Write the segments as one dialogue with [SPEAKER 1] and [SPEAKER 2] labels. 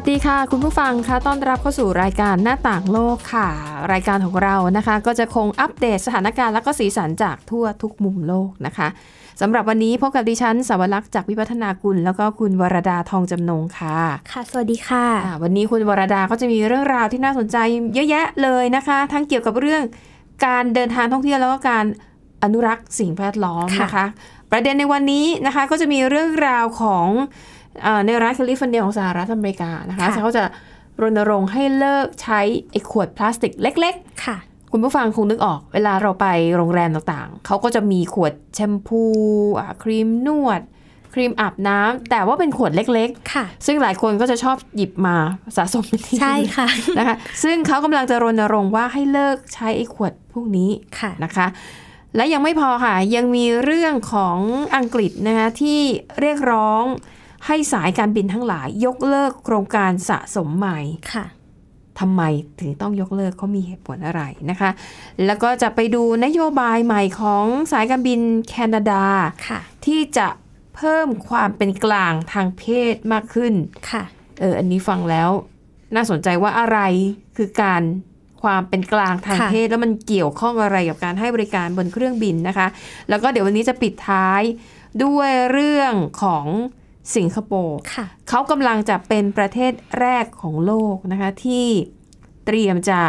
[SPEAKER 1] วัสดีค่ะ คุณผู้ฟังคะต้อนรับเข้าสู่รายการหน้าต่างโลกค่ะ รายการของเรานะคะ ก็จะคงอัปเดตสถานการณ์และก็สีสันจากทั่วทุกมุมโลกนะคะสำหรับวันนี้พบกับดิฉันสาวรักษ์จากวิวัฒนากุลแล้วก็คุณวรดาทองจำนงค่ะ
[SPEAKER 2] ค่ะ สวัสดีค่ะ
[SPEAKER 1] อ่าวันนี้คุณวรดาก็จะมีเรื่องราวที่น่าสนใจเยอะแยะเลยนะคะ ทั้งเกี่ยวกับเรื่องการเดินทางท่องเที่ยวแล้วก็การอนุรักษ์สิ่งแวดล้อม
[SPEAKER 2] ค่ะ
[SPEAKER 1] นะคะ ประเด็นในวันนี้นะคะก็จะมีเรื่องราวของเออ ในรัฐแคลิฟอร์เนียของสหรัฐอเมริกานะคะเขาจะรณรงค์ให้เลิกใช้ไอ้ขวดพลาสติกเล็ก ๆ
[SPEAKER 2] ค่ะ
[SPEAKER 1] คุณผู้ฟังคงนึกออก เวลาเราไปโรงแรมต่างๆ เขาก็จะมีขวดแชมพูอะครีมนวด ครีมอาบน้ำแต่ว่าเป็นขวดเล็ก
[SPEAKER 2] ค่ะ
[SPEAKER 1] ๆซึ่งหลายคนก็จะชอบหยิบมาสะสมเป็นที่
[SPEAKER 2] ใช่ค่ะ
[SPEAKER 1] นะคะ ซึ่งเขากำลังจะรณรงค์ว่าให้เลิกใช้ไอ้ขวดพวกนี้
[SPEAKER 2] ค่ะ
[SPEAKER 1] นะคะ และยังไม่พอค่ะ ยังมีเรื่องของอังกฤษนะคะที่เรียกร้อง ให้สายการบินทั้งหลายยกเลิกโครงการสะสมใหม่
[SPEAKER 2] ค่ะ
[SPEAKER 1] ทำไมถึงต้องยกเลิกเขามีเหตุผลอะไรนะคะ แล้วก็จะไปดูนโยบายใหม่ของสายการบินแคนาดา
[SPEAKER 2] ค่ะ
[SPEAKER 1] ที่จะเพิ่มความเป็นกลางทางเพศมากขึ้น
[SPEAKER 2] ค่ะ
[SPEAKER 1] เอออันนี้ฟังแล้วน่าสนใจว่าอะไรคือการความเป็นกลางทาง
[SPEAKER 2] ค่ะ
[SPEAKER 1] เพศ แล้วมันเกี่ยวข้องอะไรกับการให้บริการบนเครื่องบินนะคะ แล้วก็เดี๋ยววันนี้จะปิดท้ายด้วยเรื่องของ สิงคโปร์
[SPEAKER 2] ค่ะ
[SPEAKER 1] เขากำลังจะเป็นประเทศแรกของโลกนะคะที่เตรียมจะ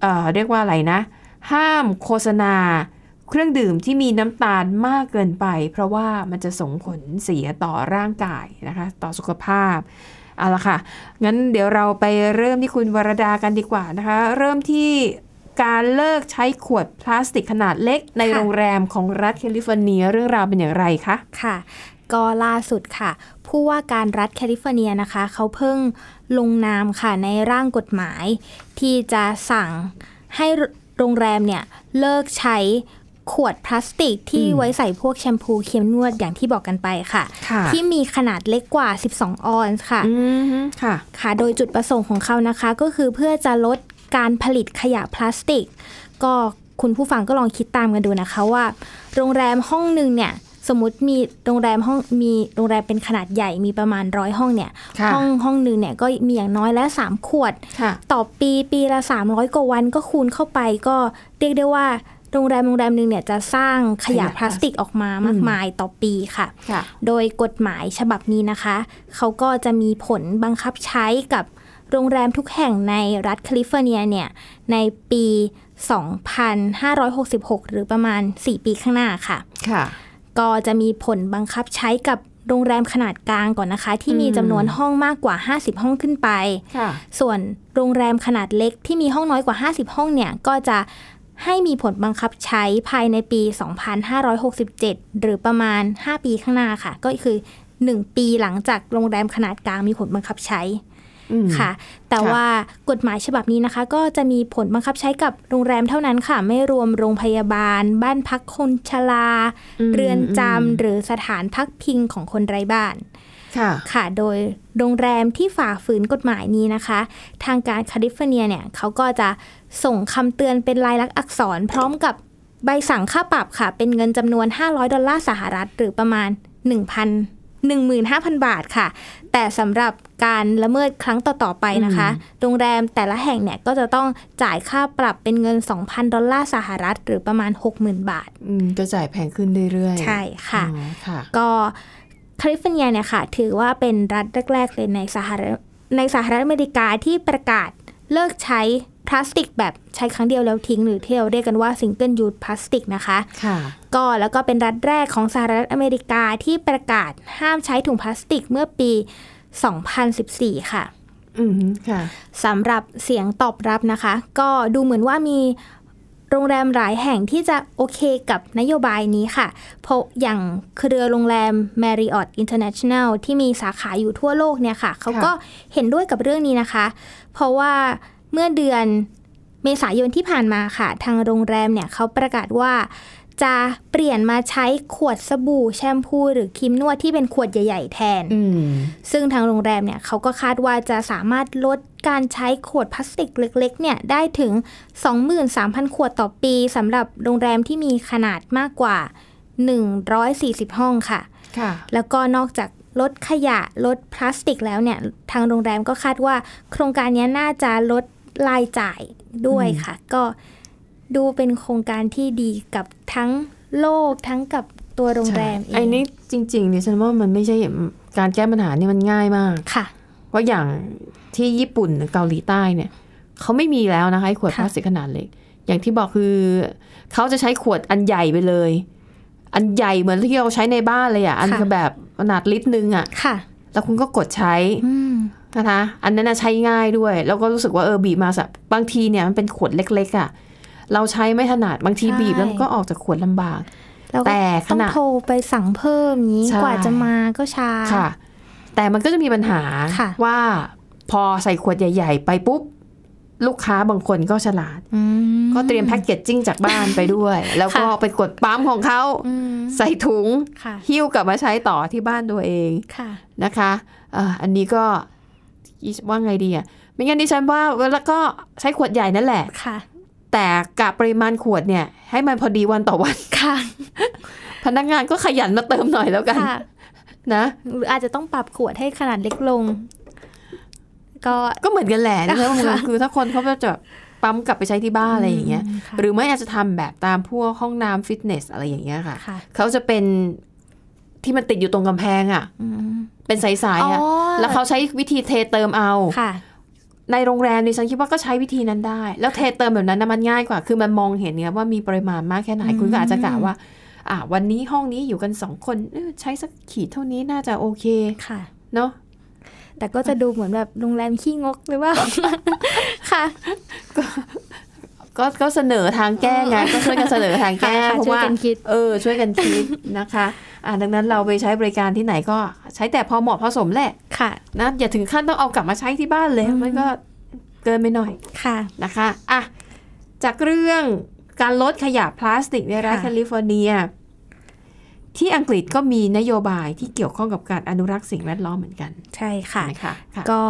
[SPEAKER 1] เอ่อเรียกว่าอะไรนะ ห้ามโฆษณาเครื่องดื่มที่มีน้ำตาลมากเกินไป เพราะว่ามันจะส่งผลเสียต่อร่างกายนะคะ ต่อสุขภาพเอาละค่ะ งั้นเดี๋ยวเราไปเริ่มที่คุณวรดากันดีกว่านะคะ เริ่มที่การเลิกใช้ขวดพลาสติกขนาดเล็กใน
[SPEAKER 2] ค่ะ
[SPEAKER 1] โรงแรมของรัฐแคลิฟอร์เนียเรื่องราวเป็นอย่างไรคะ
[SPEAKER 2] ค่ะ ก็ล่าสุดค่ะ ผู้ว่าการรัฐแคลิฟอร์เนียนะคะ เขาเพิ่งลงนามค่ะในร่างกฎหมาย ที่จะสั่งให้โรงแรมเนี่ย เลิกใช้ขวดพลาสติกที่
[SPEAKER 1] อืม
[SPEAKER 2] ไว้ใส่พวกแชมพูครีมนวดอย่างที่บอกกันไปค่ะ
[SPEAKER 1] ค่ะ
[SPEAKER 2] ที่มีขนาดเล็กกว่า 12 ออนซ์ค่ะ
[SPEAKER 1] อืมค่ะ
[SPEAKER 2] ค่ะ โดยจุดประสงค์ของเขานะคะ ก็คือเพื่อจะลดการผลิตขยะพลาสติก ก็คุณผู้ฟังก็ลองคิดตามกันดูนะคะว่า โรงแรมห้องหนึ่งเนี่ย สมมติมีโรงแรมห้องมีโรงแรมเป็นขนาดใหญ่มีประมาณร้อยห้องเนี่ย
[SPEAKER 1] ค่ะ
[SPEAKER 2] ห้องห้องหนึ่งเนี่ยก็มีอย่างน้อยแล้วสามขวด
[SPEAKER 1] ค่ะ
[SPEAKER 2] ต่อปีปีละ300กว่าวันก็คูณเข้าไปก็เรียกได้ว่าโรงแรมโรงแรมหนึ่งเนี่ยจะสร้างขยะ
[SPEAKER 1] ขยะ
[SPEAKER 2] พลาสติกออกมามากมายต่อปีค่ะ
[SPEAKER 1] ค่ะ
[SPEAKER 2] โดยกฎหมายฉบับนี้นะคะ เขาก็จะมีผลบังคับใช้กับโรงแรมทุกแห่งในรัฐแคลิฟอร์เนียเนี่ยในปี 2566 หรือประมาณ 4 ปีข้างหน้าค่ะ
[SPEAKER 1] ค่ะ
[SPEAKER 2] ก็จะมีผลบังคับใช้กับโรงแรมขนาดกลางก่อนนะคะ ที่มี
[SPEAKER 1] อืม
[SPEAKER 2] จำนวนห้องมากกว่า 50 ห้องขึ้นไป
[SPEAKER 1] ค่ะ
[SPEAKER 2] ส่วนโรงแรมขนาดเล็กที่มีห้องน้อยกว่า 50 ห้องเนี่ยก็จะให้มีผลบังคับใช้ภายในปี 2567 หรือประมาณ 5 ปีข้างหน้าค่ะ ก็คือ 1 ปีหลังจากโรงแรมขนาดกลางมีผลบังคับใช้
[SPEAKER 1] อืม
[SPEAKER 2] ค่ะ แต่
[SPEAKER 1] ค่ะ
[SPEAKER 2] ว่ากฎหมายฉบับนี้นะคะ ก็จะมีผลบังคับใช้กับโรงแรมเท่านั้นค่ะ ไม่รวมโรงพยาบาล บ้านพักคนชรา เรือนจำ
[SPEAKER 1] อืม
[SPEAKER 2] หรือสถานพักพิงของคนไร้บ้าน
[SPEAKER 1] ค่ะ
[SPEAKER 2] ค่ะ โดยโรงแรมที่ฝ่าฝืนกฎหมายนี้นะคะ ทางการแคลิฟอร์เนียเนี่ยเขาก็จะส่งคำเตือนเป็นลายลักษณ์อักษร พร้อมกับใบสั่งค่าปรับค่ะ เป็นเงินจำนวน 500 ดอลลาร์สหรัฐ หรือประมาณ 1,000 15,000 บาทค่ะ แต่สำหรับการละเมิดครั้งต่อ ๆ ไปนะคะ โรงแรมแต่ละแห่งเนี่ยก็จะต้องจ่ายค่าปรับเป็นเงิน 2,000 ดอลลาร์สหรัฐ หรือประมาณ 60,000 บาท
[SPEAKER 1] อืมก็จ่ายแพงขึ้นเรื่อยๆ
[SPEAKER 2] ใช่ค่ะ
[SPEAKER 1] อ๋อค่ะ
[SPEAKER 2] ก็แคลิฟอร์เนียเนี่ยค่ะ ถือว่าเป็นรัฐแรก ๆ เลยในสหรัฐในสหรัฐอเมริกาที่ประกาศเลิกใช้ พลาสติกแบบใช้ครั้งเดียวแล้วทิ้ง หรือที่เราเรียกกันว่าซิงเกิลยู e พลาสติกนะคะ
[SPEAKER 1] ค่ะ
[SPEAKER 2] ก็แล้วก็เป็นรัฐแรกของสหรัฐอเมริกาที่ประกาศห้ามใช้ถุงพลาสติกเมื่อปี 2014ค่ะ
[SPEAKER 1] อืมค่ะ
[SPEAKER 2] สำหรับเสียงตอบรับนะคะ ก็ดูเหมือนว่ามีโรงแรมหลายแห่งที่จะโอเคกับนโยบายนี้ค่ะ เพราะอย่างเครือโรงแรม Marriott International ที่มีสาขาอยู่ทั่วโลกเนี่ยค่ะ เขาก็เห็นด้วยกับเรื่องนี้นะคะ เพราะว่า เมื่อเดือนเมษายนที่ผ่านมาค่ะ ทางโรงแรมเนี่ยเขาประกาศว่า จะเปลี่ยนมาใช้ขวดสบู่แชมพูหรือครีมนวดที่เป็นขวดใหญ่ ๆ แทน
[SPEAKER 1] อืม
[SPEAKER 2] ซึ่งทางโรงแรมเนี่ยเขาก็คาดว่าจะสามารถลดการใช้ขวดพลาสติกเล็ก ๆ เนี่ยได้ถึง 23,000 ขวดต่อปีสำหรับโรงแรมที่มีขนาดมากกว่า 140 ห้องค่ะ
[SPEAKER 1] ค่ะ
[SPEAKER 2] แล้วก็นอกจากลดขยะลดพลาสติกแล้วเนี่ย ทางโรงแรมก็คาดว่า โครงการนี้น่าจะลด รายจ่ายด้วยค่ะ ก็ดูเป็นโครงการที่ดีกับทั้งโลกทั้งกับตัวโรงแรมเอง
[SPEAKER 1] ไอ้นี่จริงๆเนี่ยฉันว่ามันไม่ใช่การแก้ปัญหานี่มันง่ายมาก
[SPEAKER 2] ค่ะ
[SPEAKER 1] เพราะอย่างที่ญี่ปุ่นเกาหลีใต้เนี่ยเขาไม่มีแล้วนะคะไอ้ขวด
[SPEAKER 2] ค่ะ
[SPEAKER 1] พลาสติกขนาดเล็ก อย่างที่บอกคือเขาจะใช้ขวดอันใหญ่ไปเลย อันใหญ่เหมือนที่เราใช้ในบ้านเลยอะ อันคือแบบขนาดลิตรนึงอะ
[SPEAKER 2] ค่ะ
[SPEAKER 1] แล้วคุณก็กดใช้
[SPEAKER 2] อืม
[SPEAKER 1] นะคะอันนั้นนะใช้ง่ายด้วย แล้วก็รู้สึกว่าเออบีบมาสับางทีเนี่ยมันเป็นขวดเล็กๆอะเราใช้ไม่ถนัดบางที
[SPEAKER 2] ใช่
[SPEAKER 1] บีบแล้วมันก็ออกจากขวดลำบาก
[SPEAKER 2] แล้วก็
[SPEAKER 1] แต่ข
[SPEAKER 2] ต้อง
[SPEAKER 1] ณะ
[SPEAKER 2] โทรไปสั่งเพิ่มนี้
[SPEAKER 1] ใช่
[SPEAKER 2] กว่าจะมาก็ช้า
[SPEAKER 1] ค่ะ แต่มันก็จะมีปัญหา
[SPEAKER 2] ค่ะ
[SPEAKER 1] ว่าพอใส่ขวดใหญ่ ๆ ไปปุ๊บ ลูกค้าบางคนก็ฉลาด
[SPEAKER 2] อืม
[SPEAKER 1] ก็เตรียมแพ็กเกจจิ้งจากบ้านไปด้วย แล้วก็
[SPEAKER 2] ค่ะ
[SPEAKER 1] ไปกดปั๊มของเขา
[SPEAKER 2] อืม
[SPEAKER 1] ใส่ถุง
[SPEAKER 2] ค่ะ
[SPEAKER 1] หิ้วกลับมาใช้ต่อที่บ้านตัวเอง
[SPEAKER 2] ค่ะ
[SPEAKER 1] นะคะเอ่ออันนี้ก็ ว่าไงดีอะไม่งั้นดิฉันว่าแล้วก็ใช้ขวดใหญ่นั่นแหละ
[SPEAKER 2] ค่ะ
[SPEAKER 1] แต่กะปริมาณขวดเนี่ย ให้มันพอดีวันต่อวัน
[SPEAKER 2] ค่ะ
[SPEAKER 1] พนักงานก็ขยันมาเติมหน่อยแล้วกัน
[SPEAKER 2] ค่ะ
[SPEAKER 1] นะ
[SPEAKER 2] หรืออาจจะต้องปรับขวดให้ขนาดเล็กลง ก็
[SPEAKER 1] ก็เหมือนกันแหละนะคะ
[SPEAKER 2] ค่ะ
[SPEAKER 1] คือถ้าคนเขาจะปั๊มกลับไปใช้ที่บ้านอะไรอย่างเงี้ย
[SPEAKER 2] ค่ะ
[SPEAKER 1] หรือไม่อาจจะทำแบบตามพวกห้องน้ำฟิตเนสอะไรอย่างเงี้ยค่ะ
[SPEAKER 2] ค่ะ
[SPEAKER 1] เขาจะเป็น ที่มันติดอยู่ตรงกำแพงอะ
[SPEAKER 2] อืม
[SPEAKER 1] เป็นสายๆอะ
[SPEAKER 2] อ๋อ
[SPEAKER 1] แล้วเขาใช้วิธีเทเติมเอา
[SPEAKER 2] ค่ะ
[SPEAKER 1] ในโรงแรมดิฉันคิดว่าก็ใช้วิธีนั้นได้ แล้วเทเติมแบบนั้นนะมันง่ายกว่า คือมันมองเห็นเนี่ยว่ามีปริมาณมากแค่ไหน
[SPEAKER 2] อืม
[SPEAKER 1] คุณก็อาจจะกะว่า อะวันนี้ห้องนี้อยู่กันสองคนเอ้อใช้สักขีดเท่านี้น่าจะโอเค
[SPEAKER 2] ค่ะ
[SPEAKER 1] เนาะ
[SPEAKER 2] แต่ก็จะดูเหมือนแบบโรงแรมขี้งกหรือว่าค่ะ
[SPEAKER 1] ก็ก็เสนอทางแก้ไงก็ช่วยกันเสนอทางแก้
[SPEAKER 2] ค่ะ
[SPEAKER 1] เพราะ
[SPEAKER 2] ช่วย
[SPEAKER 1] ว่า
[SPEAKER 2] กันคิด
[SPEAKER 1] เออช่วยกันคิดนะคะอะดังนั้นเราไปใช้บริการที่ไหนก็ใช้แต่พอเหมาะพอสมแหละ
[SPEAKER 2] ค่ะ
[SPEAKER 1] นะอย่าถึงขั้นต้องเอากลับมาใช้ที่บ้านเลย
[SPEAKER 2] อืม
[SPEAKER 1] มันก็เกินไปหน่อย
[SPEAKER 2] ค่ะ
[SPEAKER 1] นะคะอะจากเรื่องการลดขยะพลาสติกในรัฐ
[SPEAKER 2] ค่ะ
[SPEAKER 1] แคลิฟอร์เนีย ที่อังกฤษก็มีนโยบายที่เกี่ยวข้องกับการอนุรักษ์สิ่งแวดล้อมเหมือนกัน
[SPEAKER 2] ใช่ค่ะ
[SPEAKER 1] นะคะค่ะ
[SPEAKER 2] ก็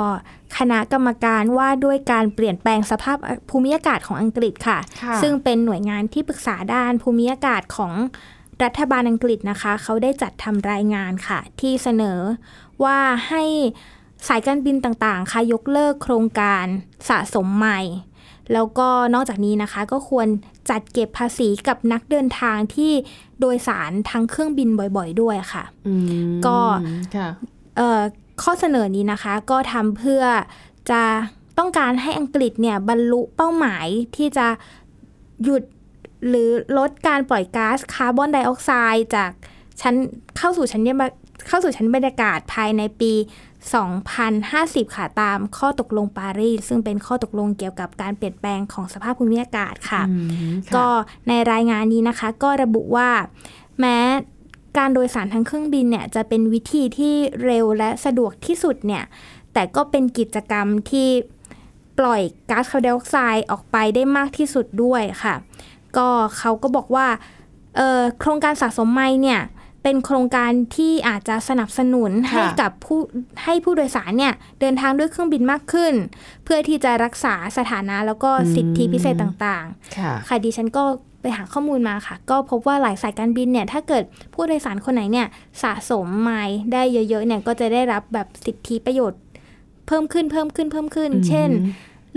[SPEAKER 2] คณะกรรมการว่าด้วยการเปลี่ยนแปลงสภาพภูมิอากาศของอังกฤษค่ะ
[SPEAKER 1] ค่ะ
[SPEAKER 2] ซึ่งเป็นหน่วยงานที่ปรึกษาด้านภูมิอากาศของรัฐบาลอังกฤษนะคะ เขาได้จัดทำรายงานค่ะ ที่เสนอว่าให้สายการบินต่างๆ ค่ะยกเลิกโครงการสะสมใหม่ แล้วก็นอกจากนี้นะคะก็ควรจัดเก็บภาษีกับนักเดินทางที่โดยสารทางเครื่องบินบ่อยๆ ด้วยค่ะ
[SPEAKER 1] อืม
[SPEAKER 2] ก็
[SPEAKER 1] ค่ะ
[SPEAKER 2] เอ่อข้อเสนอนี้นะคะ ก็ทำเพื่อจะต้องการให้อังกฤษเนี่ยบรรลุเป้าหมายที่จะหยุดหรือลดการปล่อยก๊าซคาร์บอนไดออกไซด์จากชั้นเข้าสู่ชั้นบรรเข้าสู่ชั้นบรรยากาศภายในปี 2050 ค่ะตามข้อตกลงปารีสซึ่งเป็นข้อตกลงเกี่ยวกับการเปลี่ยนแปลงของสภาพภูมิอากาศค่ะ
[SPEAKER 1] อืมค่ะ
[SPEAKER 2] ก็ในรายงานนี้นะคะ ก็ระบุว่าแม้การโดยสารทางเครื่องบินเนี่ยจะเป็นวิธีที่เร็วและสะดวกที่สุดเนี่ย แต่ก็เป็นกิจกรรมที่ปล่อยก๊าซคาร์บอนไดออกไซด์ออกไปได้มากที่สุดด้วยค่ะ ก็เขาก็บอกว่าเอ่อโครงการสะสมไม้เนี่ย เป็นโครงการที่อาจจะสนับสนุน
[SPEAKER 1] ค่ะ
[SPEAKER 2] ให้กับผู้ให้ผู้โดยสารเนี่ยเดินทางด้วยเครื่องบินมากขึ้น เพื่อที่จะรักษาสถานะแล้วก็สิทธิพิเศษต่างๆ
[SPEAKER 1] ค่ะ
[SPEAKER 2] ค่ะดิฉันก็ไปหาข้อมูลมาค่ะ ก็พบว่าหลายสายการบินเนี่ยถ้าเกิดผู้โดยสารคนไหนเนี่ยสะสมไมล์ได้เยอะๆเนี่ยก็จะได้รับแบบสิทธิประโยชน์ เพิ่มขึ้นเพิ่มขึ้นเพิ่มขึ้น
[SPEAKER 1] อืม
[SPEAKER 2] เช่น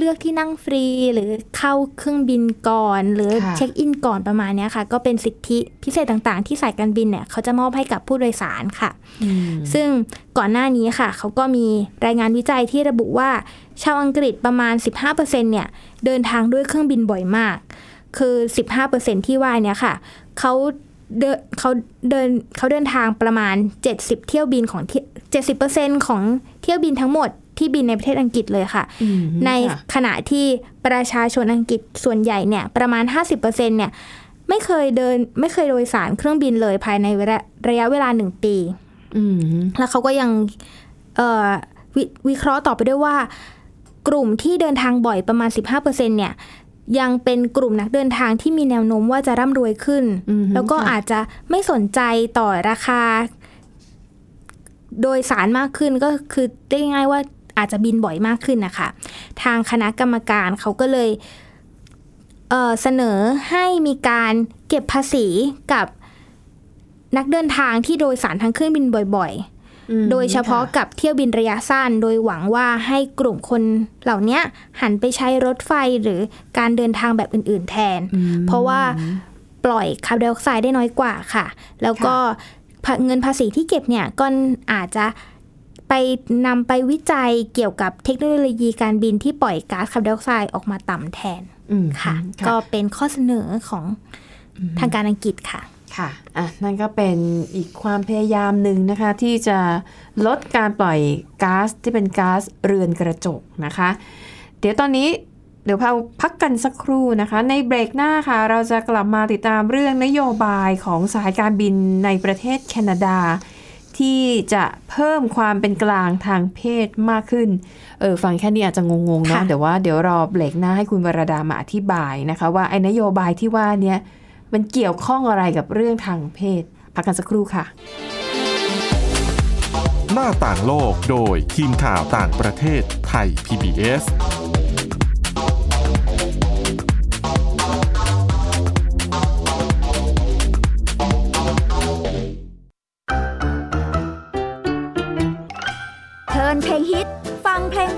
[SPEAKER 2] เลือกที่นั่งฟรีหรือเข้าเครื่องบินก่อน หรือ
[SPEAKER 1] ค่ะ
[SPEAKER 2] เช็คอินก่อนประมาณเนี้ยค่ะ ก็เป็นสิทธิพิเศษต่างๆ ที่สายการบินเนี่ยเขาจะมอบให้กับผู้โดยสารค่ะ
[SPEAKER 1] อืมซึ่ง
[SPEAKER 2] ซึ่งก่อนหน้านี้ค่ะ เขาก็มีรายงานวิจัยที่ระบุว่า ชาวอังกฤษประมาณ 15%เนี่ยเดินทางด้วยเครื่องบินบ่อยมาก คือ 15%ที่ว่าเนี่ยค่ะเขาเดินเขาเดินเขาเดินทางประมาณ 70 เที่ยวบินของเที่ยว70%ของเที่ยวบินทั้งหมด ที่บินในประเทศอังกฤษเลยค่ะ
[SPEAKER 1] อืม
[SPEAKER 2] ใน
[SPEAKER 1] ค่ะ
[SPEAKER 2] ขณะที่ประชาชนอังกฤษส่วนใหญ่เนี่ยประมาณ 50%เนี่ยไม่เคยเดินไม่เคยโดยสารเครื่องบินเลยภายในระระยะเวลาหนึ่งปี
[SPEAKER 1] อืม
[SPEAKER 2] แล้วเขาก็ยังเอ่อววิเคราะห์ต่อไปด้วยว่า กลุ่มที่เดินทางบ่อยประมาณ 15%เนี่ยยังเป็นกลุ่มนักเดินทางที่มีแนวโน้มว่าจะร่ำรวยขึ้น
[SPEAKER 1] อืม
[SPEAKER 2] แล้วก็
[SPEAKER 1] ค่ะ
[SPEAKER 2] อาจจะไม่สนใจต่อราคา โดยสารมากขึ้นก็คือได้ง่ายว่า อาจจะบินบ่อยมากขึ้นนะคะ ทางคณะกรรมการเขาก็เลยเอ่อเสนอให้มีการเก็บภาษีกับนักเดินทางที่โดยสารทางเครื่องบินบ่อย
[SPEAKER 1] อืม
[SPEAKER 2] ๆโดยเฉพาะ
[SPEAKER 1] ค่
[SPEAKER 2] กับเที่ยวบินระยะสั้น โดยหวังว่าให้กลุ่มคนเหล่านี้หันไปใช้รถไฟหรือการเดินทางแบบอื่น ๆ แทน
[SPEAKER 1] อืม
[SPEAKER 2] เพราะว่าปล่อยคาร์บอนไดออกไซด์ได้น้อยกว่าค่ะ แล้วก็เงินภาษีที่เก็บเนี่ยก็อาจจะ ไปนำไปวิจัยเกี่ยวกับเทคโนโลยีการบินที่ปล่อยก๊าซคาร์บอนไดออกไซด์ออกมาต่ำแทน
[SPEAKER 1] อืม
[SPEAKER 2] ค่ะ ก็เป็นข้อเสนอของทางการอังกฤษค่ะ
[SPEAKER 1] ค่ะ อะ นั่นก็เป็นอีกความพยายามหนึ่งนะคะ ที่จะลดการปล่อยก๊าซที่เป็นก๊าซเรือนกระจกนะคะ เดี๋ยวตอนนี้เดี๋ยวพาพักกันสักครู่นะคะ ในเบรกหน้าค่ะ เราจะกลับมาติดตามเรื่องนโยบายของสายการบินในประเทศแคนาดา ที่จะเพิ่มความเป็นกลางทางเพศมากขึ้น เออฟังแค่นี้อาจจะงงๆเนาะ
[SPEAKER 2] ค่ะ
[SPEAKER 1] เดี๋ยวว่าเดี๋ยวรอเบรกหน้าให้คุณวรดามาอธิบายนะคะ ว่าไอ้นโยบายที่ว่าเนี้ยมันเกี่ยวข้องอะไรกับเรื่องทางเพศ พักกันสักครู่ค่ะ
[SPEAKER 3] หน้าต่างโลกโดยทีมข่าวต่างประเทศไทย PBS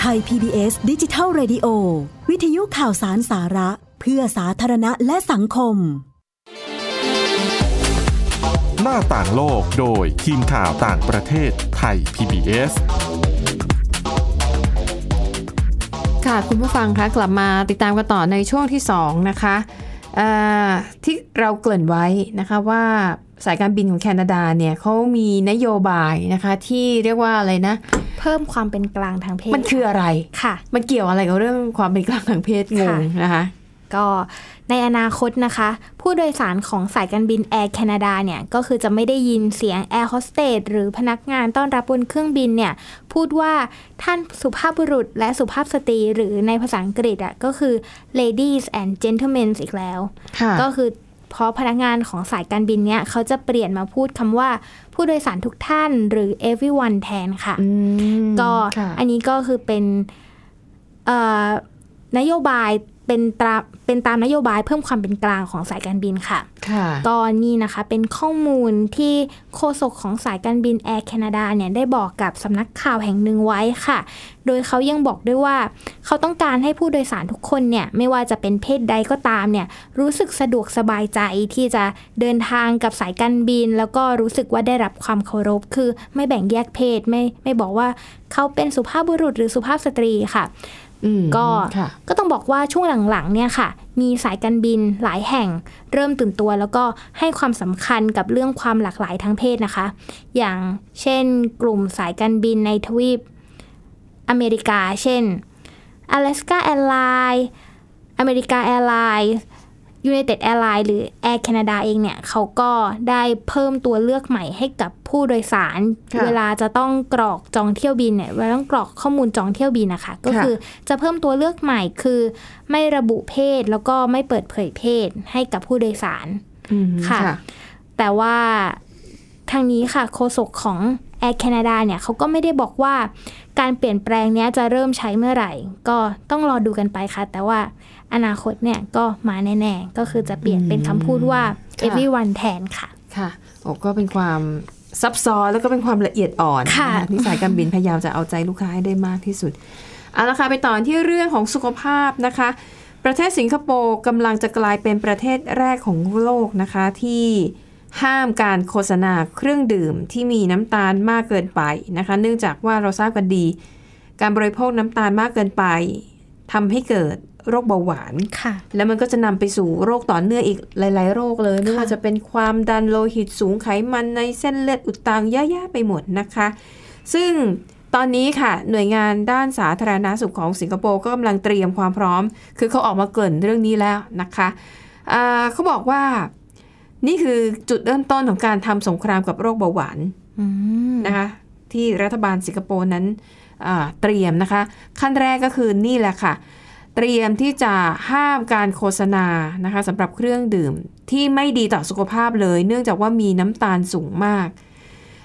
[SPEAKER 4] ไทย PBS ดิจิทัล Radio วิทยุข่าวสารสาระ เพื่อสาธารณะและสังคม
[SPEAKER 3] หน้าต่างโลกโดยทีมข่าวต่างประเทศไทย PBS
[SPEAKER 1] ค่ะ คุณผู้ฟังคะกลับมาติดตามกันต่อในช่วงที่ 2 นะคะเอ่อ ที่เราเกริ่นไว้นะคะว่าสายการบินของแคนาดาเนี่ยเขามีนโยบายนะคะที่เรียกว่าอะไรนะ
[SPEAKER 2] เพิ่มความเป็นกลางทางเพศ
[SPEAKER 1] มันคืออะไร
[SPEAKER 2] ค่ะ
[SPEAKER 1] มันเกี่ยวอะไรกับเรื่องความเป็นกลางทางเพศงงนะคะ
[SPEAKER 2] ก็ในอนาคตนะคะ ผู้โดยสารของสายการบินแอร์แคนาดาเนี่ย ก็คือจะไม่ได้ยินเสียงแอร์โฮสเตสหรือพนักงานต้อนรับบนเครื่องบินเนี่ย พูดว่าท่านสุภาพบุรุษและสุภาพสตรีหรือในภาษาอังกฤษอะก็คือ ladies and gentlemen อีกแล้ว
[SPEAKER 1] ค่ะ
[SPEAKER 2] ก็คือเพราะพนักงานของสายการบินเนี่ยเขาจะเปลี่ยนมาพูดคำว่าผู้โดยสารทุกท่านหรือ everyone แทนค่ะ
[SPEAKER 1] อืม
[SPEAKER 2] ก็
[SPEAKER 1] ค่ะ
[SPEAKER 2] อันนี้ก็คือเป็นเอ่อนโยบาย เป็นตราเป็นตามนโยบายเพิ่มความเป็นกลางของสายการบินค่ะ
[SPEAKER 1] ค่ะ
[SPEAKER 2] ก็นี่นะคะเป็นข้อมูลที่โฆษกของสายการบินแอร์แคนาดาเนี่ยได้บอกกับสำนักข่าวแห่งหนึ่งไว้ค่ะ โดยเขายังบอกด้วยว่า เขาต้องการให้ผู้โดยสารทุกคนเนี่ยไม่ว่าจะเป็นเพศใดก็ตามเนี่ยรู้สึกสะดวกสบายใจที่จะเดินทางกับสายการบิน แล้วก็รู้สึกว่าได้รับความเคารพ คือไม่แบ่งแยกเพศไม่ไม่บอกว่าเขาเป็นสุภาพบุรุษหรือสุภาพสตรีค่ะ
[SPEAKER 1] อืม
[SPEAKER 2] ก็
[SPEAKER 1] ค่ะ
[SPEAKER 2] ก็ต้องบอกว่าช่วงหลังๆเนี่ยค่ะ มีสายการบินหลายแห่ง เริ่มตื่นตัว แล้วก็ให้ความสำคัญกับเรื่องความหลากหลายทางเพศนะคะ อย่างเช่นกลุ่มสายการบินในทวีปอเมริกา เช่น Alaska Airlines อเมริกา Airlines United Airlines หรือ Air Canada เองเนี่ยเขาก็ได้เพิ่มตัวเลือกใหม่ให้กับผู้โดยสาร
[SPEAKER 1] ค่ะ
[SPEAKER 2] เวลาจะต้องกรอกจองเที่ยวบินเนี่ยเวลาต้องกรอกข้อมูลจองเที่ยวบินนะคะ ก็
[SPEAKER 1] ค่ะ
[SPEAKER 2] คือจะเพิ่มตัวเลือกใหม่คือ ไม่ระบุเพศแล้วก็ไม่เปิดเผยเพศให้กับผู้โดยสาร
[SPEAKER 1] อืม
[SPEAKER 2] ค่ะ แต่ว่าทางนี้ค่ะโฆษกของ Air Canada เนี่ยเขาก็ไม่ได้บอกว่าการเปลี่ยนแปลงเนี้ยจะเริ่มใช้เมื่อไหร่ ก็ต้องรอดูกันไปค่ะ แต่ว่า อนาคตเนี่ยก็มาแน่ๆ ก็คือจะเปลี่ยนเป็นคำพูดว่า
[SPEAKER 1] ค่ะ
[SPEAKER 2] everyone แทนค่ะ
[SPEAKER 1] ค่ะโอ้ก็เป็นความซับซ้อนแล้วก็เป็นความละเอียดอ่อน
[SPEAKER 2] ค่ะ
[SPEAKER 1] นที่สายการบินพยายามจะเอาใจลูกค้าให้ได้มากที่สุด เอาละค่ะไปต่อที่เรื่องของสุขภาพนะคะ ประเทศสิงคโปร์กำลังจะกลายเป็นประเทศแรกของโลกนะคะที่ห้ามการโฆษณาเครื่องดื่มที่มีน้ำตาลมากเกินไปนะคะ เนื่องจากว่าเราทราบกันดี การบริโภคน้ำตาลมากเกินไปทำให้เกิด โรคเบาหวาน
[SPEAKER 2] ค่ะ
[SPEAKER 1] แล้วมันก็จะนำไปสู่โรคต่อเนื่องอีกหลาย ๆ โรคเลยไม่ว่า
[SPEAKER 2] ค่ะ
[SPEAKER 1] จะเป็นความดันโลหิตสูงไขมันในเส้นเลือดอุดตันเยอะแยะไปหมดนะคะ ซึ่งตอนนี้ค่ะ หน่วยงานด้านสาธารณาสุขของสิงคโปร์ก็กำลังเตรียมความพร้อม คือเขาออกมาเกริ่นเรื่องนี้แล้วนะคะอ่าเขาบอกว่านี่คือจุดเริ่มต้นของการทำสงครามกับโรคเบาหวาน
[SPEAKER 2] อืม
[SPEAKER 1] นะคะ ที่รัฐบาลสิงคโปร์นั้นอ่าเตรียมนะคะ ขั้นแรกก็คือนี่แหละค่ะ เตรียมที่จะห้ามการโฆษณานะคะสำหรับเครื่องดื่มที่ไม่ดีต่อสุขภาพเลย เนื่องจากว่ามีน้ำตาลสูงมาก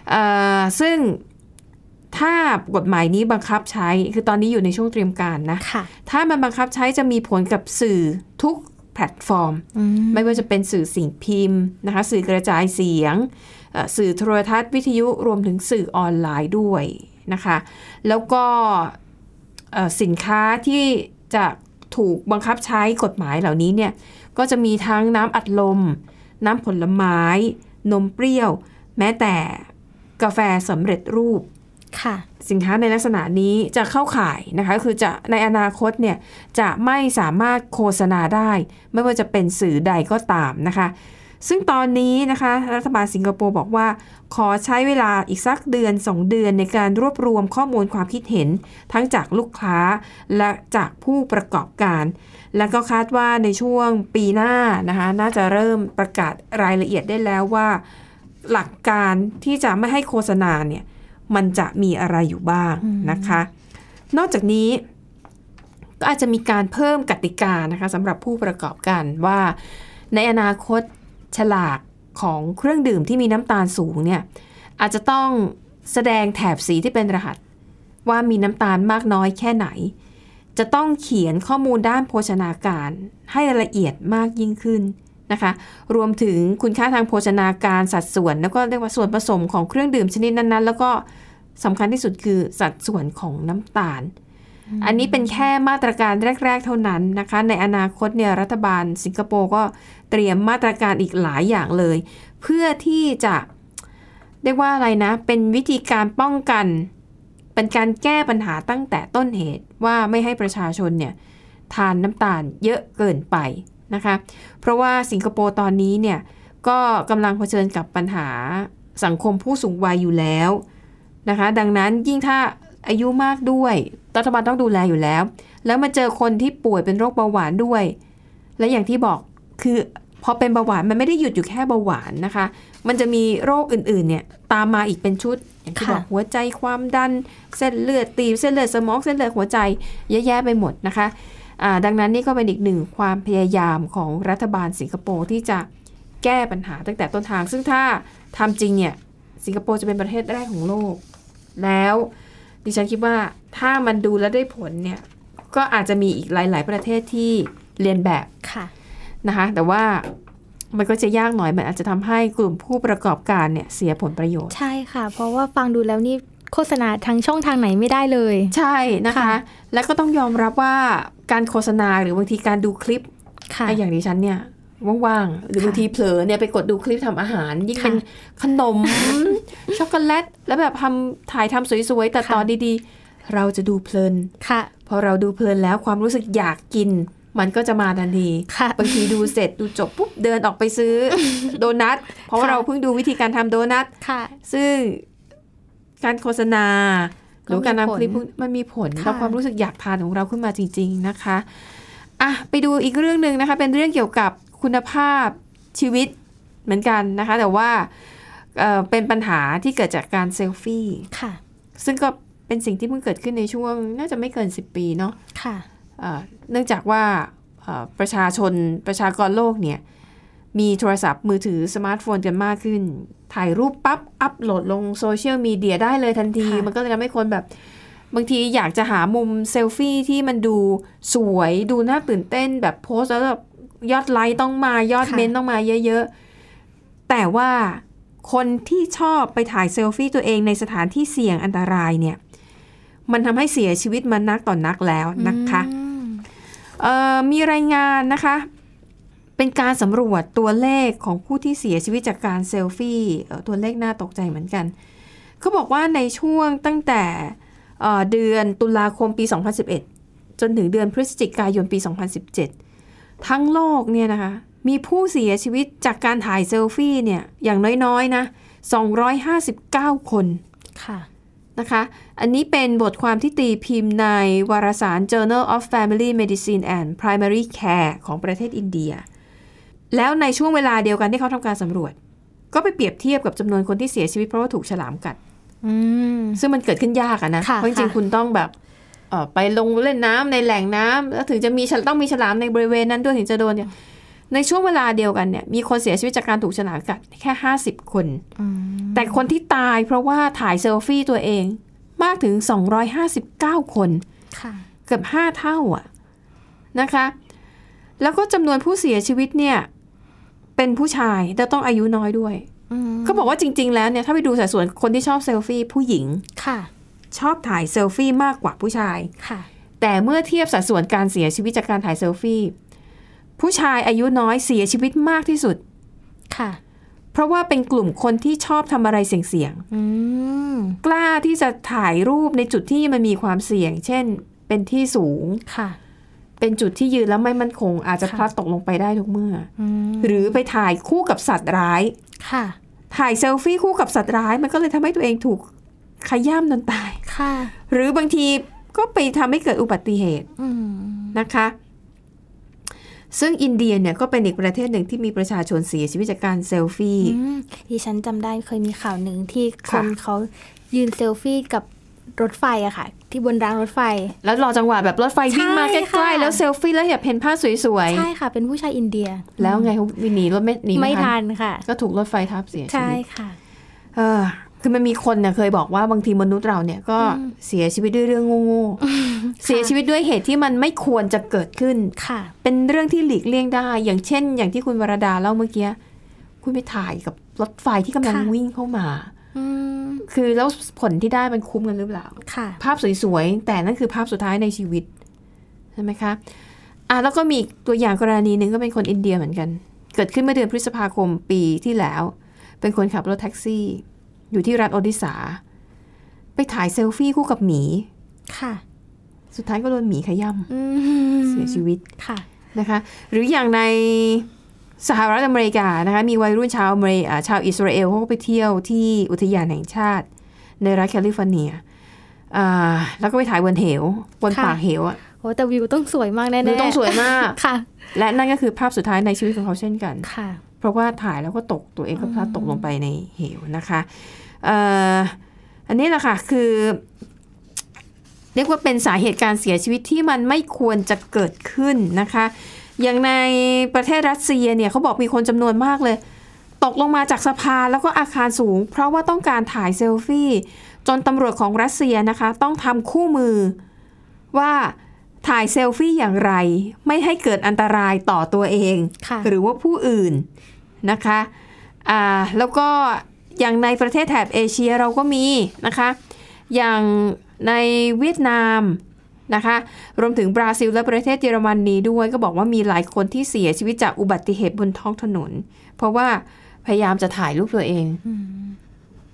[SPEAKER 1] เอ่อซึ่งถ้ากฎหมายนี้บังคับใช้ คือตอนนี้อยู่ในช่วงเตรียมการนะ
[SPEAKER 2] ค่ะ
[SPEAKER 1] ถ้ามันบังคับใช้จะมีผลกับสื่อทุกแพลตฟอร์ม
[SPEAKER 2] อืม
[SPEAKER 1] ไม่ว่าจะเป็นสื่อสิ่งพิมพ์นะคะ สื่อกระจายเสียงเอ่อสื่อโทรทัศน์วิทยุรวมถึงสื่อออนไลน์ด้วยนะคะ แล้วก็เอ่อสินค้าที่จะ ถูกบังคับใช้กฎหมายเหล่านี้เนี่ยก็จะมีทั้งน้ำอัดลม น้ำผลไม้ นมเปรี้ยว แม้แต่กาแฟสำเร็จรูป
[SPEAKER 2] ค่ะ
[SPEAKER 1] สินค้าในลักษณะนี้จะเข้าข่ายนะคะคือจะในอนาคตเนี่ยจะไม่สามารถโฆษณาได้ ไม่ว่าจะเป็นสื่อใดก็ตามนะคะ ซึ่งตอนนี้นะคะ รัฐบาลสิงคโปร์บอกว่า ขอใช้เวลาอีกสักเดือน 2 เดือนในการรวบรวมข้อมูลความคิดเห็น ทั้งจากลูกค้าและจากผู้ประกอบการ และก็คาดว่าในช่วงปีหน้านะคะน่าจะเริ่มประกาศรายละเอียดได้แล้วว่า หลักการที่จะไม่ให้โฆษณาเนี่ยมันจะมีอะไรอยู่บ้างนะคะ นอกจากนี้ก็อาจจะมีการเพิ่มกติกานะคะสำหรับผู้ประกอบการว่าในอนาคต ฉลากของเครื่องดื่มที่มีน้ำตาลสูงเนี่ยอาจจะต้องแสดงแถบสีที่เป็นรหัส ว่ามีน้ำตาลมากน้อยแค่ไหน จะต้องเขียนข้อมูลด้านโภชนาการให้ละเอียดมากยิ่งขึ้นนะคะ รวมถึงคุณค่าทางโภชนาการสัดส่วน แล้วก็เรียกว่าส่วนผสมของเครื่องดื่มชนิดนั้นๆ แล้วก็สำคัญที่สุดคือสัดส่วนของน้ำตาล อันนี้เป็นแค่มาตรการแรก ๆ เท่านั้นนะคะ ในอนาคตเนี่ยรัฐบาลสิงคโปร์ก็ เตรียมมาตรการอีกหลายอย่างเลย เพื่อที่จะเรียกว่าอะไรนะ เป็นวิธีการป้องกัน เป็นการแก้ปัญหาตั้งแต่ต้นเหตุว่าไม่ให้ประชาชนเนี่ยทานน้ำตาลเยอะเกินไปนะคะ เพราะว่าสิงคโปร์ตอนนี้เนี่ยก็กำลังเผชิญกับปัญหาสังคมผู้สูงวัยอยู่แล้วนะคะ ดังนั้นยิ่งถ้าอายุมากด้วยรัฐบาลต้องดูแลอยู่แล้ว แล้วมาเจอคนที่ป่วยเป็นโรคเบาหวานด้วย และอย่างที่บอกคือ พอเป็นเบาหวานมันไม่ได้หยุดอยู่แค่เบาหวานนะคะ มันจะมีโรคอื่นๆเนี่ยตามมาอีกเป็นชุดอย่างที่
[SPEAKER 2] ค่ะ
[SPEAKER 1] บอกหัวใจความดันเส้นเลือดตีบเส้นเลือดสมองเส้นเลือดหัวใจเยอะแยะไปหมดนะคะอ่าดังนั้นนี่ก็เป็นอีกหนึ่งความพยายามของรัฐบาลสิงคโปร์ที่จะแก้ปัญหาตั้งแต่ต้นทาง ซึ่งถ้าทำจริงเนี่ยสิงคโปร์จะเป็นประเทศแรกของโลก แล้วดิฉันคิดว่าถ้ามันดูแล้วได้ผลเนี่ยก็อาจจะมีอีกหลาย ๆ ประเทศที่เรียนแบบ
[SPEAKER 2] ค่ะ
[SPEAKER 1] นะคะแต่ว่ามันก็จะยากหน่อยมันอาจจะทำให้กลุ่มผู้ประกอบการเนี่ยเสียผลประโยชน์
[SPEAKER 2] ใช่ค่ะ เพราะว่าฟังดูแล้วนี่โฆษณาทางช่องทางไหนไม่ได้เลย
[SPEAKER 1] ใช่นะคะ
[SPEAKER 2] ค่ะ
[SPEAKER 1] แล้วก็ต้องยอมรับว่าการโฆษณาหรือบางทีการดูคลิป
[SPEAKER 2] ค่ะ
[SPEAKER 1] ไอ้อย่างดิฉันเนี่ยว่างๆหรือ
[SPEAKER 2] ค่ะ
[SPEAKER 1] บางทีเผลอเนี่ยไปกดดูคลิปทำอาหาร ยิ่ง
[SPEAKER 2] ค่ะ
[SPEAKER 1] เป็นขนม ช็อกโกแลต แล้วแบบทำถ่ายทำสวยๆแต่ตอนดีๆ เราจะดูเพลิน
[SPEAKER 2] ค่ะ
[SPEAKER 1] พอเราดูเพลินแล้วความรู้สึกอยากกิน มันก็จะมาทันที
[SPEAKER 2] ค่ะ
[SPEAKER 1] บางทีดูเสร็จดูจบปุ๊บเดินออกไปซื้อโดนัท เพราะว่า
[SPEAKER 2] ค่ะ
[SPEAKER 1] เราเพิ่งดูวิธีการทำโดนัท
[SPEAKER 2] ค่ะ
[SPEAKER 1] ซึ่งการโฆษณาหรือการ
[SPEAKER 2] ก็มี
[SPEAKER 1] นำคลิป
[SPEAKER 2] ผล
[SPEAKER 1] พวกมันมีผล
[SPEAKER 2] ค่ะ
[SPEAKER 1] ต่อความรู้สึกอยากทานของเราขึ้นมาจริง ๆนะคะอะไปดูอีกเรื่องหนึ่งนะคะ เป็นเรื่องเกี่ยวกับคุณภาพชีวิตเหมือนกันนะคะ แต่ว่าเอ่อเป็นปัญหาที่เกิดจากการเซลฟี่
[SPEAKER 2] ค่ะ
[SPEAKER 1] ซึ่งก็เป็นสิ่งที่เพิ่งเกิดขึ้นในช่วง น่าจะไม่เกิน10ปีเนาะ
[SPEAKER 2] ค่ะ
[SPEAKER 1] เอ่อเนื่องจากว่าเอ่อประชาชนประชากรโลกเนี่ยมีโทรศัพท์มือถือสมาร์ทโฟนกันมากขึ้น ถ่ายรูปปั๊บอัพโหลดลงโซเชียลมีเดียได้เลยทันที
[SPEAKER 2] ค่ะ
[SPEAKER 1] มันก็เลยทำให้คนแบบ บางทีอยากจะหามุมเซลฟี่ที่มันดูสวยดูน่าตื่นเต้นแบบโพสต์แล้วแบบยอดไลค์ต้องมายอดเมนต์ต้องมาเยอะๆ แต่ว่าคนที่ชอบไปถ่ายเซลฟี่ตัวเองในสถานที่เสี่ยงอันตรายเนี่ย มันทำให้เสียชีวิตมานักต่อนนักแล้วนะคะ
[SPEAKER 2] อื มี
[SPEAKER 1] รายงานนะคะ เป็นการสำรวจตัวเลขของผู้ที่เสียชีวิตจากการเซลฟี่ตัวเลขน่าตกใจเหมือนกันเขาบอกว่าในช่วงตั้งแต่เอ่อเดือนตุลาคมปี 2011 จนถึงเดือนพฤศจิกายนปี 2017 ทั้งโลกเนี่ยนะคะมีผู้เสียชีวิตจากการถ่ายเซลฟี่เนี่ยอย่างน้อยๆนะ 259 คน
[SPEAKER 2] ค่ะ
[SPEAKER 1] นะคะ อันนี้เป็นบทความที่ตีพิมพ์ในวารสาร Journal of Family Medicine and Primary Care ของประเทศอินเดีย แล้วในช่วงเวลาเดียวกันที่เขาทำการสำรวจ ก็ไปเปรียบเทียบกับจำนวนคนที่เสียชีวิตเพราะว่าถูกฉลามกัด
[SPEAKER 2] อืม
[SPEAKER 1] ซึ่งมันเกิดขึ้นยากอะนะ
[SPEAKER 2] ค่ะ
[SPEAKER 1] เพราะจริง
[SPEAKER 2] ค่ะ
[SPEAKER 1] ๆคุณต้องแบบเอ่อไปลงเล่นน้ำในแหล่งน้ำแล้วถึงจะมีฉลต้องมีฉลามในบริเวณนั้นด้วยถึงจะโดนเนี่ย ในช่วงเวลาเดียวกันเนี่ยมีคนเสียชีวิตจากการถูกฉลามกัดแค่ 50 คน
[SPEAKER 2] อืม
[SPEAKER 1] แต่คนที่ตายเพราะว่าถ่ายเซลฟี่ตัวเองมากถึง 259 คน
[SPEAKER 2] ค่ะ
[SPEAKER 1] เกือบ 5 เท่าอะนะคะ แล้วก็จำนวนผู้เสียชีวิตเนี่ย เป็นผู้ชายแต่ต้องอายุน้อยด้วย
[SPEAKER 2] อืม
[SPEAKER 1] เขาบอกว่าจริง ๆ แล้วเนี่ยถ้าไปดูสัดส่วนคนที่ชอบเซลฟี่ผู้หญิง
[SPEAKER 2] ค่ะ
[SPEAKER 1] ชอบถ่ายเซลฟี่มากกว่าผู้ชาย
[SPEAKER 2] ค่ะ
[SPEAKER 1] แต่เมื่อเทียบสัดส่วนการเสียชีวิตจากการถ่ายเซลฟี่ ผู้ชายอายุน้อยเสียชีวิตมากที่สุด
[SPEAKER 2] ค่ะ
[SPEAKER 1] เพราะว่าเป็นกลุ่มคนที่ชอบทำอะไรเสี่ยง
[SPEAKER 2] อืม
[SPEAKER 1] ๆกล้าที่จะถ่ายรูปในจุดที่มันมีความเสี่ยง เช่น เป็นที่สูง
[SPEAKER 2] ค่ะ
[SPEAKER 1] เป็นจุดที่ยืนแล้วไม่มั่นคง อาจจะ
[SPEAKER 2] ค่ะ
[SPEAKER 1] พลัดตกลงไปได้ทุกเมื่อ
[SPEAKER 2] อืม
[SPEAKER 1] หรือไปถ่ายคู่กับสัตว์ร้าย
[SPEAKER 2] ค่ะ
[SPEAKER 1] ถ่ายเซลฟี่คู่กับสัตว์ร้าย มันก็เลยทำให้ตัวเองถูกขย้ำจนตาย
[SPEAKER 2] ค่ะ
[SPEAKER 1] หรือบางทีก็ไปทำให้เกิดอุบัติเหตุ
[SPEAKER 2] อืม
[SPEAKER 1] นะคะ ซึ่งอินเดียเนี่ยก็เป็นอีกประเทศหนึ่งที่มีประชาชนเสียชีวิตจากการเซลฟี่
[SPEAKER 2] อืมดิฉันจำได้เคยมีข่าวหนึ่งที่ค
[SPEAKER 1] ค่ะ
[SPEAKER 2] นเขายืนเซลฟี่กับรถไฟอะค่ะ ที่บนรางรถไฟ
[SPEAKER 1] แล้วรอจังหวะแบบรถไฟวิ่งมา
[SPEAKER 2] ใช่
[SPEAKER 1] ใกล้
[SPEAKER 2] ค่ะ
[SPEAKER 1] ๆแล้วเซลฟี่แล้วอยากเห็นภาพสวย
[SPEAKER 2] ใช่ค่ะ เป็นผู้ชายอินเดีย
[SPEAKER 1] ๆแล้วไงเขาหนีรถไม่หนี
[SPEAKER 2] ไม่
[SPEAKER 1] ไม่ทั
[SPEAKER 2] ทั
[SPEAKER 1] น
[SPEAKER 2] นค่ะ
[SPEAKER 1] ก็ถูกรถไฟทับเสียชี
[SPEAKER 2] ใช่
[SPEAKER 1] วิต
[SPEAKER 2] ค่ะ
[SPEAKER 1] เออ คือมันมีคนเนี่ยเคยบอกว่าบางทีมนุษย์เราเนี่ยก็เสียชีวิตด้วยเรื่องโง่ๆเสียชีวิตด้วยเหตุที่มันไม่ควรจะเกิดขึ้น
[SPEAKER 2] ค่ะ
[SPEAKER 1] เป็นเรื่องที่หลีกเลี่ยงได้ อย่างเช่น อย่างที่คุณวรดาเล่าเมื่อกี้คุณไปถ่ายกับรถไฟที่กำลัง
[SPEAKER 2] ค่ะ
[SPEAKER 1] วิ่งเข้ามา
[SPEAKER 2] อืม
[SPEAKER 1] คือแล้วผลที่ได้มันคุ้มกันหรือเปล่า
[SPEAKER 2] ค่ะ
[SPEAKER 1] ภาพสวยๆ แต่นั่นคือภาพสุดท้ายในชีวิตใช่ไหมคะอะแล้วก็มีอีกตัวอย่างกรณีหนึ่งก็เป็นคนอินเดียเหมือนกัน เกิดขึ้นเมื่อเดือนพฤษภาคมปีที่แล้ว เป็นคนขับรถแท็กซี่ อยู่ที่รัฐโอดิสา ไปถ่ายเซลฟี่คู่กับหมี
[SPEAKER 2] ค่ะ
[SPEAKER 1] สุดท้ายก็โดนหมีขย้ำ
[SPEAKER 2] อืม
[SPEAKER 1] เสียชีวิต
[SPEAKER 2] ค่ะ
[SPEAKER 1] นะคะ หรืออย่างในสหรัฐอเมริกานะคะ มีวัยรุ่นชาวอเมริอ่าชาวอิสราเอลเขาก็ไปเที่ยวที่อุทยานแห่งชาติ ในรัฐแคลิฟอร์เนียอ่าแล้วก็ไปถ่ายบนเหว บน
[SPEAKER 2] ค่ะ
[SPEAKER 1] ปากเหวอะ
[SPEAKER 2] โอ้แต่วิวต้องสวยมากแน่ๆ
[SPEAKER 1] วิวต้องสวยมาก
[SPEAKER 2] ค่ะ
[SPEAKER 1] และนั่นก็คือภาพสุดท้ายในชีวิตของเขาเช่นกัน
[SPEAKER 2] ค่ะ
[SPEAKER 1] เพราะว่าถ่ายแล้วก็ตกตัวเองก็พลัดตกลงไปในเหวนะคะเอ่ออันนี้แหละค่ะคือเรียกว่าเป็นสาเหตุการเสียชีวิตที่มันไม่ควรจะเกิดขึ้นนะคะ อย่างในประเทศรัสเซียเนี่ยเขาบอกมีคนจำนวนมากเลย ตกลงมาจากสะพานแล้วก็อาคารสูง เพราะว่าต้องการถ่ายเซลฟี่ จนตำรวจของรัสเซียนะคะ ต้องทำคู่มือว่าถ่ายเซลฟี่อย่างไร ไม่ให้เกิดอันตรายต่อตัวเอง
[SPEAKER 2] ค่ะ
[SPEAKER 1] หรือว่าผู้อื่นนะคะอ่าแล้วก็ อย่างในประเทศแถบเอเชียเราก็มีนะคะ อย่างในเวียดนามนะคะ รวมถึงบราซิลและประเทศเยอรมนนีด้วย ก็บอกว่ามีหลายคนที่เสียชีวิตจากอุบัติเหตุบนท้องถนน เพราะว่าพยายามจะถ่ายรูปตัวเอง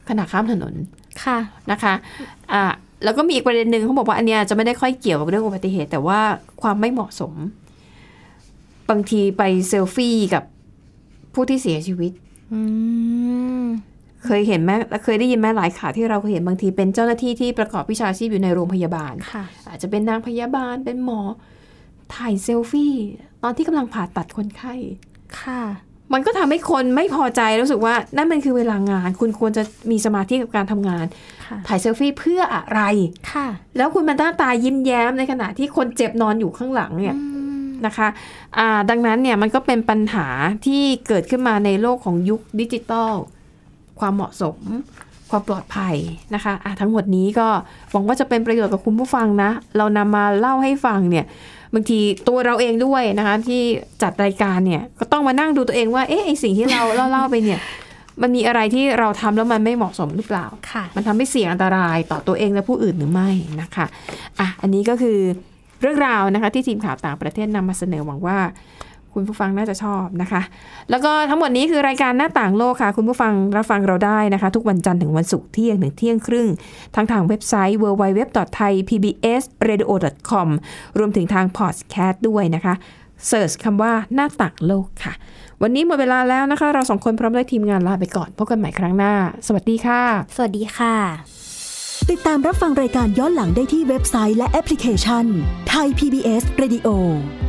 [SPEAKER 1] ขณะข้ามถนน
[SPEAKER 2] ค่ะ
[SPEAKER 1] นะคะอ่าแล้วก็มีอีกประเด็นหนึ่งเขาบอกว่าอันเนี้ยจะไม่ได้ค่อยเกี่ยวกับเรื่องอุบัติเหตุ แต่ว่าความไม่เหมาะสม บางทีไปเซลฟี่กับผู้ที่เสียชีวิต
[SPEAKER 2] อื
[SPEAKER 1] เคยเห็นไหมเคยได้ยินไหมหลายข่าวที่เราเคยเห็นบางทีเป็นเจ้าหน้าที่ที่ประกอบวิชาชีพอยู่ในโรงพยาบาล
[SPEAKER 2] ค่ะ
[SPEAKER 1] อาจจะเป็นนางพยาบาลเป็นหมอ ถ่ายเซลฟี่ตอนที่กำลังผ่าตัดคนไข้
[SPEAKER 2] ค่ะ
[SPEAKER 1] มันก็ทำให้คนไม่พอใจรู้สึกว่า นั่นมันคือเวลางาน คุณควรจะมีสมาธิกับการทำงาน
[SPEAKER 2] ค่ะ
[SPEAKER 1] ถ่ายเซลฟี่เพื่ออะไร
[SPEAKER 2] ค่ะ
[SPEAKER 1] แล้วคุณมาหน้าตายิ้มแย้มในขณะที่คนเจ็บนอนอยู่ข้างหลังเนี่ยนะคะอ่าดังนั้นเนี่ยมันก็เป็นปัญหาที่เกิดขึ้นมาในโลกของยุคดิจิตอล ความเหมาะสม ความปลอดภัยนะคะอะทั้งหมดนี้ก็หวังว่าจะเป็นประโยชน์กับคุณผู้ฟังนะ เรานำมาเล่าให้ฟังเนี่ยบางทีตัวเราเองด้วยนะคะ ที่จัดรายการเนี่ยก็ต้องมานั่งดูตัวเองว่าเอ๊ะไอสิ่งที่เราเล่าเล่าไปเนี่ยมันมีอะไรที่เราทำแล้วมันไม่เหมาะสมหรือเปล่า
[SPEAKER 2] ค่ะ
[SPEAKER 1] มันทำให้เสี่ยงอันตรายต่อตัวเองและผู้อื่นหรือไม่นะคะ อะ อันนี้ก็คือเรื่องราวนะคะ ที่ทีมข่าวต่างประเทศนำมาเสนอหวังว่า คุณผู้ฟังน่าจะชอบนะคะ แล้วก็ทั้งหมดนี้คือรายการหน้าต่างโลกค่ะ คุณผู้ฟังรับฟังเราได้นะคะ ทุกวันจันทร์ถึงวันศุกร์เที่ยงถึงเที่ยงครึ่งทั้งทางเว็บไซต์ www.thaipbsradio.com รวมถึงทางพอดแคสต์ด้วยนะคะเสิร์ชคำว่าหน้าต่างโลกค่ะ วันนี้หมดเวลาแล้วนะคะ เราสองคนพร้อมด้วยทีมงานลาไปก่อนพบกันใหม่ครั้งหน้า สวัสดีค่ะ
[SPEAKER 2] สวัสดีค่ะ
[SPEAKER 4] ติดตามรับฟังรายการย้อนหลังได้ที่เว็บไซต์และแอปพลิเคชันไทย PBS Radio ไ